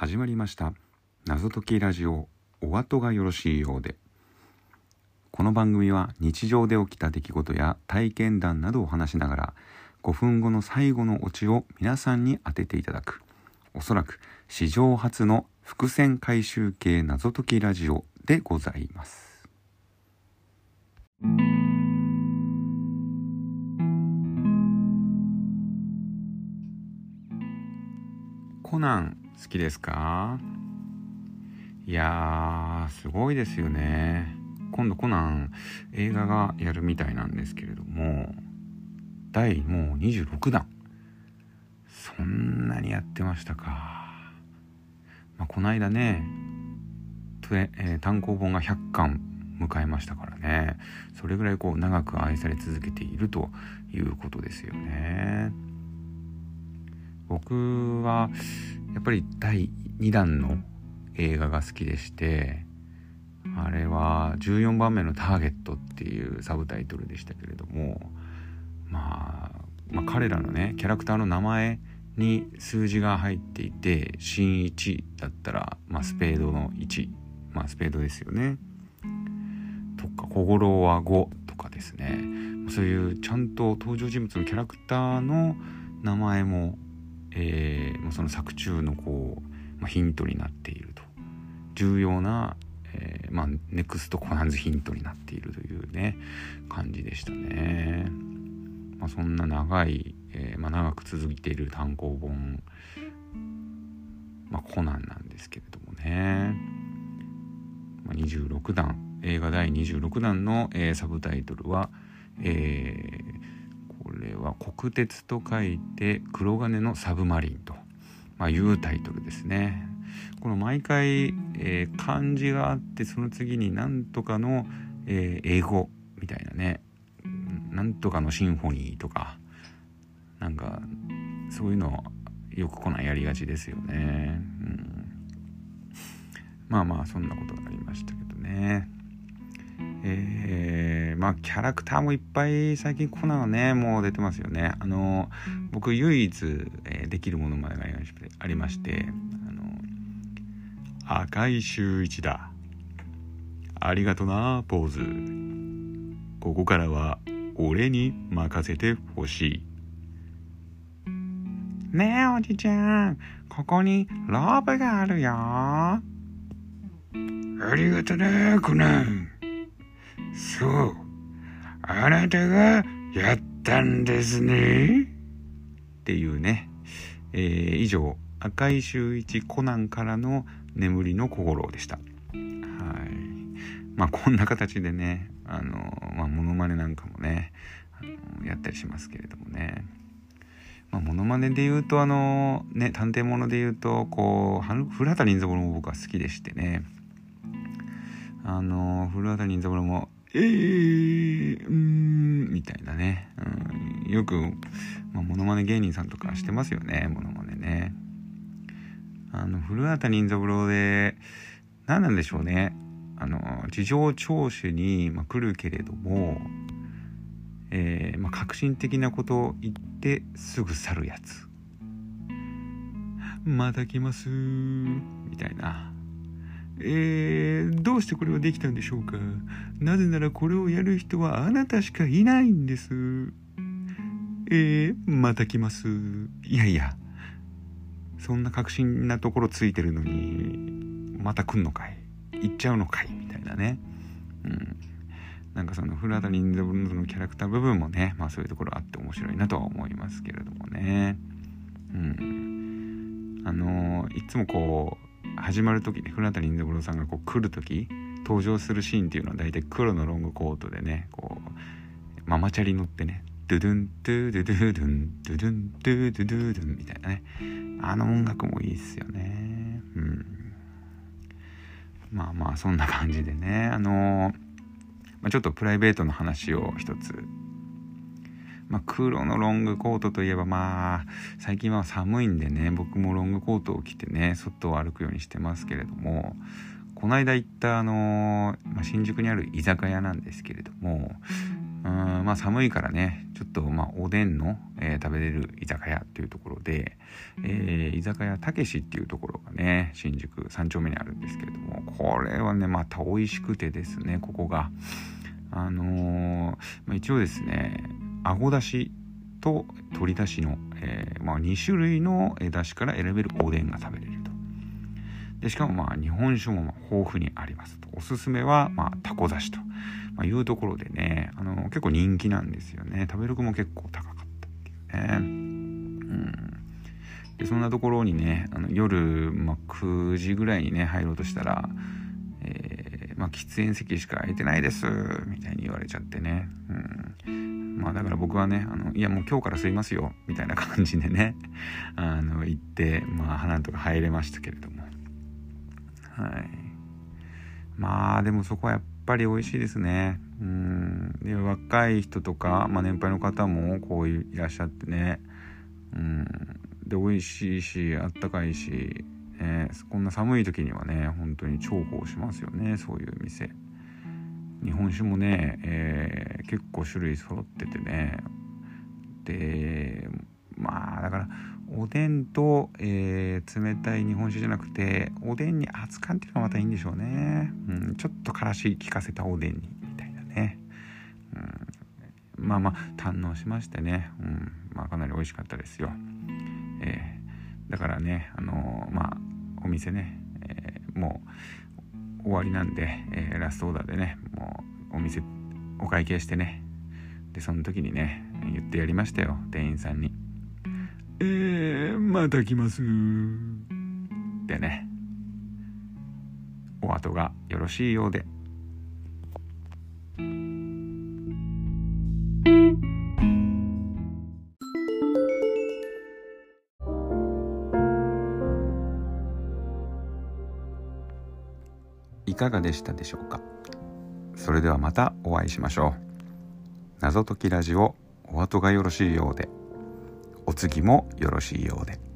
始まりました。謎解きラジオお後がよろしいようで。この番組は日常で起きた出来事や体験談などを話しながら5分後の最後のオチを皆さんに当てていただく。おそらく史上初の伏線回収系謎解きラジオでございます。コナン好きですか？いやーすごいですよね。今度コナン映画がやるみたいなんですけれども第もう26弾。そんなにやってましたか、まあ、この間ねえー、単行本が100巻迎えましたからね。それぐらいこう長く愛され続けているということですよね。僕はやっぱり第2弾の映画が好きでしてあれは14番目の「ターゲット」っていうサブタイトルでしたけれども、まあ、まあ彼らのねキャラクターの名前に数字が入っていて「新1」だったら、まあ、スペードの1、まあ、スペードですよね。とか「小五郎は5」とかですねそういうちゃんと登場人物のキャラクターの名前もえー、その作中のこう、まあ、ヒントになっていると重要な、えー、まあ、ネクストコナンズヒントになっているというね感じでしたね。まあ、そんな長い、えー、まあ、長く続いている単行本、まあ、コナンなんですけれどもね、まあ、26弾映画第26弾の、えー、サブタイトルは、えーこれは国鉄と書いて黒金のサブマリンと、まあ、いうタイトルですね。この毎回、えー、漢字があってその次に何とかの、えー、英語みたいなねなんとかのシンフォニーとかなんかそういうのよくこないやりがちですよね。うん、まあまあそんなことがありましたけどね。えー、まあキャラクターもいっぱい最近コナンはねもう出てますよね。あの僕唯一、えー、できるものまでがありましてあの赤い周一だ。ありがとなポーズ。ここからは俺に任せてほしい。ねえおじちゃん。ここにロープがあるよ。ありがとねコナン。そう。あなたがやったんですね。っていうね。えー、以上、赤い周一コナンからの眠りの小五郎でした。はい。まあこんな形でね、あの、まあモノマネなんかもね、あのやったりしますけれどもね。まあ、モノマネで言うとあのね探偵もので言うとこう古畑任三郎も僕は好きでしてねあの古畑任三郎もえー、うー、よく、まあ、モノマネ芸人さんとかしてますよね、モノマネね。あの、古畑任三郎で、何なんでしょうね。あの、事情聴取に、まあ、来るけれども、えー、まあ、革新的なことを言ってすぐ去るやつ。また来ますみたいな。えー、どうしてこれはできたんでしょうかなぜならこれをやる人はあなたしかいないんです。えー、また来ます。いやいや、そんな確信なところついてるのに、また来んのかい行っちゃうのかいみたいなね。うん。なんかその古畑任三郎のキャラクター部分もね、まあそういうところあって面白いなとは思いますけれどもね。うん。あのいつもこう、始まる時ね古畑任三郎さんがこう来る時登場するシーンっていうのは大体黒のロングコートでねこうママチャリ乗ってねドゥドゥンドゥドゥドゥドゥンドゥドゥンドゥドゥドゥドゥンみたいなねあの音楽もいいっすよねうんまあまあそんな感じでねあのまあ、ちょっとプライベートの話を一つまあ、黒のロングコートといえばまあ最近は寒いんでね僕もロングコートを着てね外を歩くようにしてますけれどもこの間行ったあの、まあ、新宿にある居酒屋なんですけれどもうんまあ寒いからねちょっとまあおでんの、えー、食べれる居酒屋っていうところで、えー、居酒屋たけしっていうところがね新宿3丁目にあるんですけれどもこれはねまた美味しくてですねここが。あのー、まあ、一応ですねあごだしと鶏だしの、えーまあ、2種類のだしから選べるおでんが食べれるとでしかもまあ日本酒も豊富にありますと。おすすめはまあタコだしと、いうところでねあの結構人気なんですよね。食べ力も結構高かったっていうね。うん。でそんなところにねあの夜、まあ、9時ぐらいにね入ろうとしたら、えー、まあ、喫煙席しか空いてないですみたいに言われちゃってね、うん、まあだから僕はねあのいやもう今日から吸いますよみたいな感じでねあの行ってまあなんとか入れましたけれども。はい。まあでもそこはやっぱり美味しいですね。うん。で若い人とか、まあ、年配の方もこういらっしゃってね。うん。で美味しいしあったかいし、ね、こんな寒い時にはね本当に重宝しますよね。そういう店。日本酒もね、えー、結構種類揃っててね。でまあだからおでんと、えー、冷たい日本酒じゃなくておでんに熱燗っていうのがまたいいんでしょうね、うん、ちょっとからし効かせたおでんにみたいなね、うん、まあまあ堪能しましてね、うんまあ、かなり美味しかったですよ、えー、だからねあのー、まあお店ね、えー、もう終わりなんで、えラストオーダーでねもうお店お会計してね。でその時にね言ってやりましたよ店員さんに。えー、また来ます。でねお後がよろしいようで。いかがでしたでしょうか？それではまたお会いしましょう。謎解きラジオお後がよろしいようで。お次もよろしいようで。